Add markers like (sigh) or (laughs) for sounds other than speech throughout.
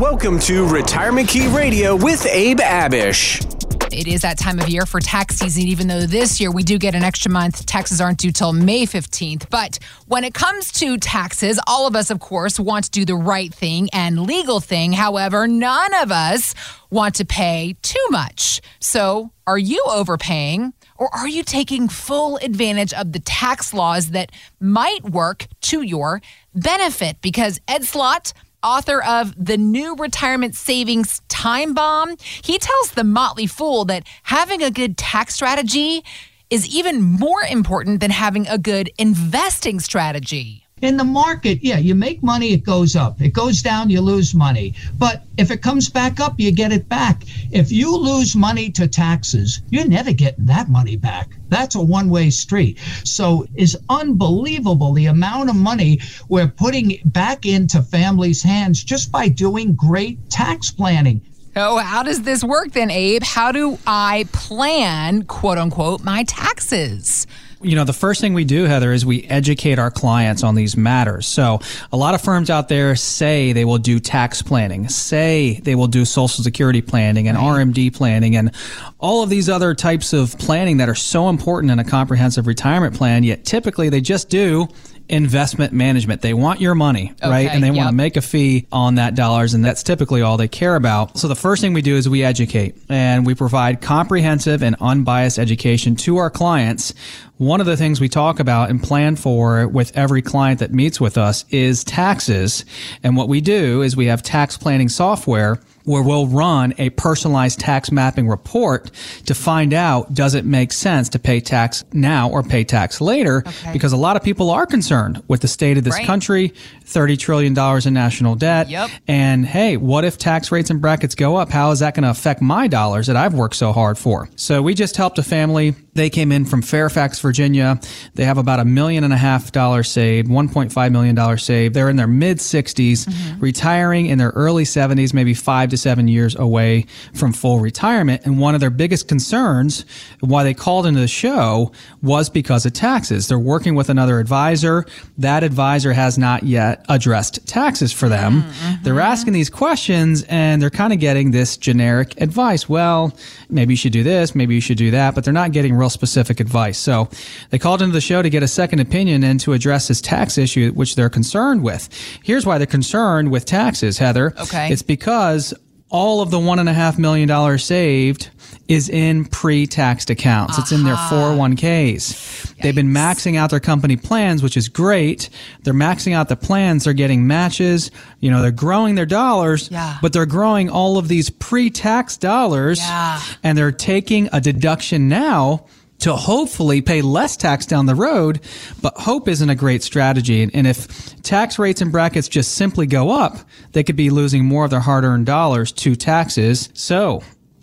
Welcome to Retirement Key Radio with Abe Abish. It is that time of year for tax season, even though this year we do get an extra month. Taxes aren't due till May 15th. But when it comes to taxes, all of us, of course, want to do the right thing and legal thing. However, none of us want to pay too much. So, are you overpaying? Or are you taking full advantage of the tax laws that might work to your benefit? Because Ed Slott, author of The New Retirement Savings Time Bomb, he tells the Motley Fool that having a good tax strategy is even more important than having a good investing strategy. In the market, yeah, you make money, it goes up. It goes down, you lose money. But if it comes back up, you get it back. If you lose money to taxes, you're never getting that money back. That's a one way street. So it's unbelievable the amount of money we're putting back into families' hands just by doing great tax planning. Oh, how does this work then, Abe? How do I plan, quote unquote, my taxes? You know, the first thing we do, Heather, is we educate our clients on these matters. So a lot of firms out there say they will do tax planning, say they will do social security planning and. RMD planning and all of these other types of planning that are so important in a comprehensive retirement plan. Yet typically they just do investment management. They want your money, okay, right? And they yep. want to make a fee on that dollars, and that's typically all they care about. So the first thing we do is we educate and we provide comprehensive and unbiased education to our clients. One of the things we talk about and plan for with every client that meets with us is taxes. And what we do is we have tax planning software where we'll run a personalized tax mapping report to find out does it make sense to pay tax now or pay tax later okay. because a lot of people are concerned with the state of this right. country $30 trillion in national debt yep. and hey what if tax rates and brackets go up how is that going to affect my dollars that i've worked so hard for so we just helped a family they came in from Fairfax, Virginia. They have about a million and a half dollars saved, $1.5 million saved. They're in their mid 60s, mm-hmm. retiring in their early 70s, maybe five to seven years away from full retirement. And one of their biggest concerns, why they called into the show, was because of taxes. They're working with another advisor. That advisor has not yet addressed taxes for them. Mm-hmm. They're asking these questions and they're kind of getting this generic advice. Well, maybe you should do this, maybe you should do that, but they're not getting real specific advice. So they called into the show to get a second opinion and to address this tax issue, which they're concerned with. Here's why they're concerned with taxes, Heather. Okay. It's because all of the one and a half million dollars saved is in pre-taxed accounts. It's in their 401ks. Yikes. They've been maxing out their company plans, which is great. They're maxing out the plans. They're getting matches. You know, they're growing their dollars, yeah. but they're growing all of these pre-tax dollars yeah. and they're taking a deduction now to hopefully pay less tax down the road. But hope isn't a great strategy. And if tax rates and brackets just simply go up, they could be losing more of their hard earned dollars to taxes. So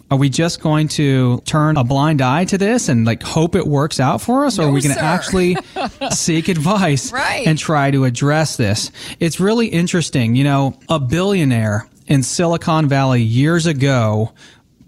are we just going to turn a blind eye to this and like hope it works out for us? No, or are we going to actually (laughs) seek advice right. and try to address this? It's really interesting. You know, a billionaire in Silicon Valley years ago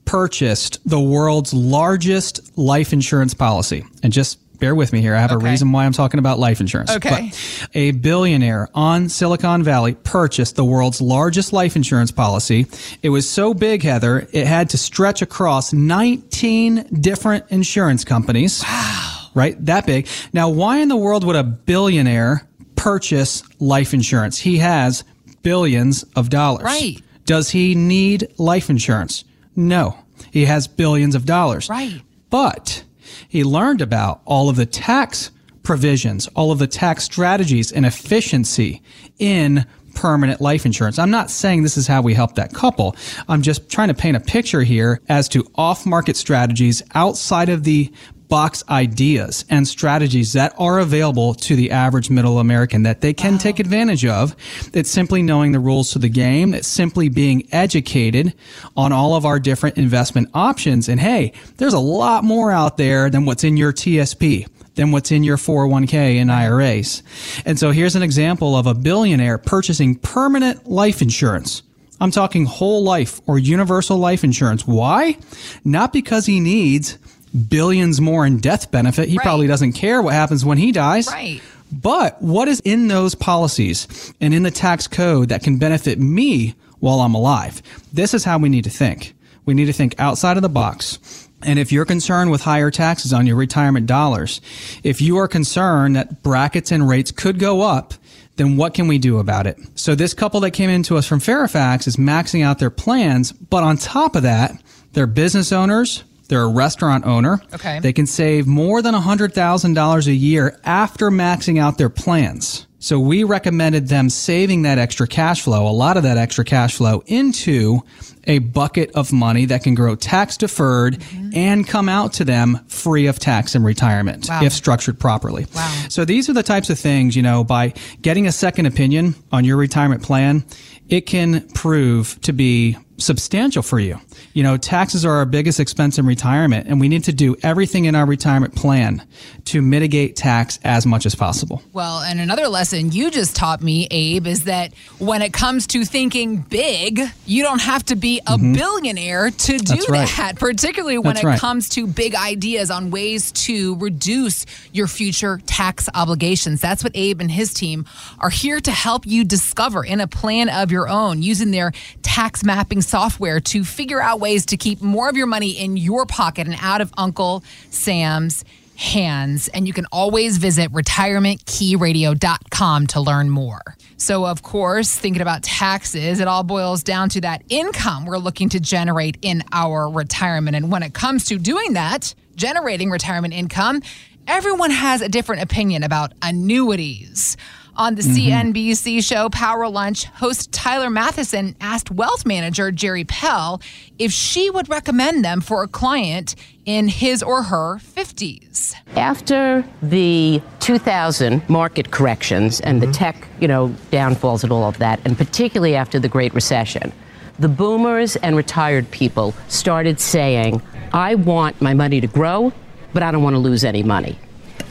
purchased the world's largest life insurance policy. And just bear with me here. I have okay. a reason why I'm talking about life insurance. Okay. But a billionaire on Silicon Valley purchased the world's largest life insurance policy. It was so big, Heather, it had to stretch across 19 different insurance companies. Wow. Right? That big. Now, why in the world would a billionaire purchase life insurance? He has billions of dollars. Right. Does he need life insurance? No, he has billions of dollars. Right. But he learned about all of the tax provisions, all of the tax strategies and efficiency in permanent life insurance. I'm not saying this is how we help that couple. I'm just trying to paint a picture here as to off market strategies outside of the box ideas and strategies that are available to the average middle American that they can wow. take advantage of. It's simply knowing the rules to the game. It's simply being educated on all of our different investment options. And hey, there's a lot more out there than what's in your TSP than what's in your 401k and IRAs. And so here's an example of a billionaire purchasing permanent life insurance. I'm talking whole life or universal life insurance. Why? Not because he needs billions more in death benefit. He right. probably doesn't care what happens when he dies. Right. But what is in those policies and in the tax code that can benefit me while I'm alive. This is how we need to think. We need to think outside of the box. And if you're concerned with higher taxes on your retirement dollars, if you are concerned that brackets and rates could go up, then what can we do about it? So this couple that came into us from Fairfax is maxing out their plans, but on top of that, they're business owners, they're a restaurant owner. Okay. They can save more than $100,000 a year after maxing out their plans. So we recommended them saving that extra cash flow, a lot of that extra cash flow into a bucket of money that can grow tax deferred mm-hmm. and come out to them free of tax in retirement wow. if structured properly. Wow. So these are the types of things, you know, by getting a second opinion on your retirement plan, it can prove to be substantial for you. You know, taxes are our biggest expense in retirement, and we need to do everything in our retirement plan to mitigate tax as much as possible. Well, and another lesson you just taught me, Abe, is that when it comes to thinking big, you don't have to be a mm-hmm. billionaire to do That's right. that, particularly when That's it right. comes to big ideas on ways to reduce your future tax obligations. That's what Abe and his team are here to help you discover in a plan of your own using their tax mapping software to figure out ways to keep more of your money in your pocket and out of Uncle Sam's hands. And you can always visit retirementkeyradio.com to learn more. So, of course, thinking about taxes, it all boils down to that income we're looking to generate in our retirement. And when it comes to doing that, generating retirement income, everyone has a different opinion about annuities. On the mm-hmm. CNBC show Power Lunch, host Tyler Mathisen asked wealth manager Jerry Pell if she would recommend them for a client in his or her 50s. After the 2000 market corrections and mm-hmm. the tech, you know, downfalls and all of that, and particularly after the Great Recession, the boomers and retired people started saying, I want my money to grow, but I don't want to lose any money.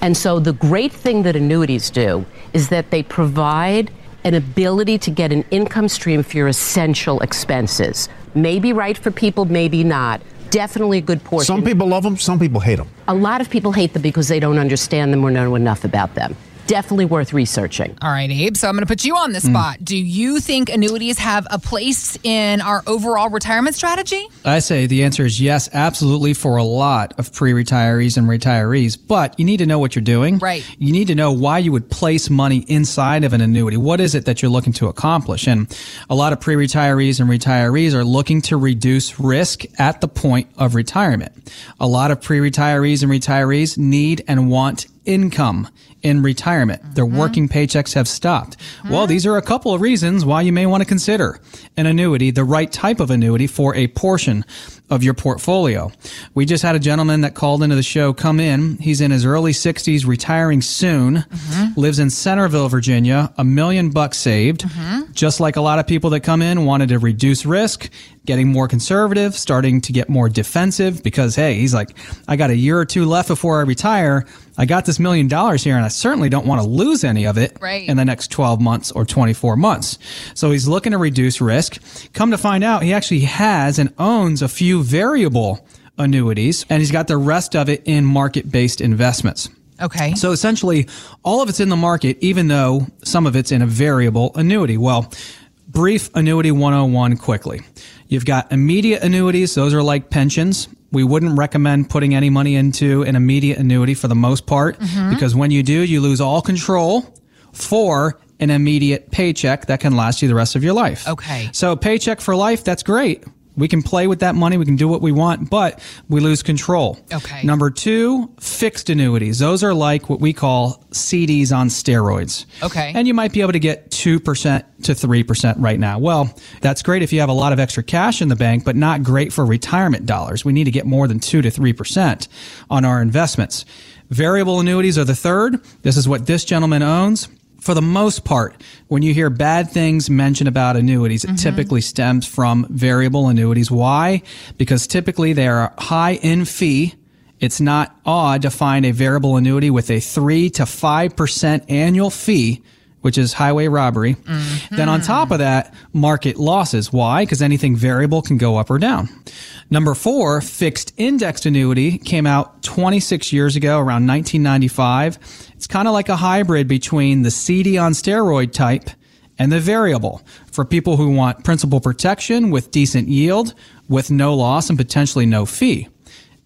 And so the great thing that annuities do is that they provide an ability to get an income stream for your essential expenses. Maybe right for people, maybe not. Definitely a good portion. Some people love them, some people hate them. A lot of people hate them because they don't understand them or know enough about them definitely worth researching. All right, Abe. So I'm going to put you on the spot. Mm. Do you think annuities have a place in our overall retirement strategy? I say the answer is yes, absolutely, for a lot of pre retirees and retirees. But you need to know what you're doing. Right. You need to know why you would place money inside of an annuity. What is it that you're looking to accomplish? And a lot of pre retirees and retirees are looking to reduce risk at the point of retirement. A lot of pre retirees and retirees need and want income in retirement. Mm-hmm. Their working paychecks have stopped. Mm-hmm. Well, these are a couple of reasons why you may want to consider an annuity, the right type of annuity for a portion of your portfolio. We just had a gentleman that called into the show come in. He's in his early 60s, retiring soon, mm-hmm. lives in Centreville, Virginia, a million bucks saved. Mm-hmm. Just like a lot of people that come in wanted to reduce risk, getting more conservative, starting to get more defensive because, hey, he's like, I got a year or two left before I retire. I got this million dollars here and I certainly don't want to lose any of it right. in the next 12 months or 24 months. So he's looking to reduce risk. Come to find out, he actually has and owns a few variable annuities and he's got the rest of it in market based investments. Okay. So essentially, all of it's in the market, even though some of it's in a variable annuity. Well, brief annuity 101 quickly. You've got immediate annuities. Those are like pensions we wouldn't recommend putting any money into an immediate annuity for the most part mm-hmm. because when you do, you lose all control for an immediate paycheck that can last you the rest of your life. Okay. So paycheck for life, that's great. We can play with that money. We can do what we want, but we lose control. Okay. Number two, fixed annuities. Those are like what we call CDs on steroids. Okay. And you might be able to get 2% to 3% right now. Well, that's great if you have a lot of extra cash in the bank, but not great for retirement dollars. We need to get more than 2 to 3% on our investments. Variable annuities are the third. This is what this gentleman owns for the most part, when you hear bad things mentioned about annuities, it mm-hmm. typically stems from variable annuities. Why? Because typically they are high in fee. It's not odd to find a variable annuity with a 3 to 5% annual fee which is highway robbery. Mm-hmm. Then on top of that, market losses. Why? Because anything variable can go up or down. Number four, fixed indexed annuity came out 26 years ago, around 1995. It's kind of like a hybrid between the CD on steroid type and the variable for people who want principal protection with decent yield, with no loss and potentially no fee.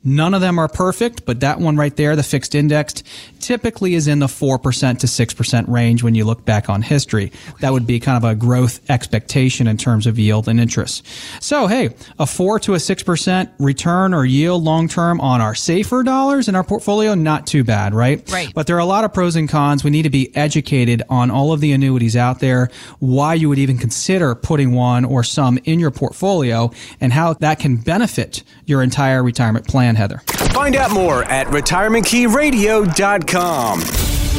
None of them are perfect, but that one right there, the fixed indexed, typically is in the 4% to 6% range when you look back on history. That would be kind of a growth expectation in terms of yield and interest. So, hey, a 4 to a 6% return or yield long term on our safer dollars in our portfolio, not too bad, right? Right. But there are a lot of pros and cons. We need to be educated on all of the annuities out there, why you would even consider putting one or some in your portfolio, and how that can benefit your entire retirement plan, Heather. Find out more at retirementkeyradio.com.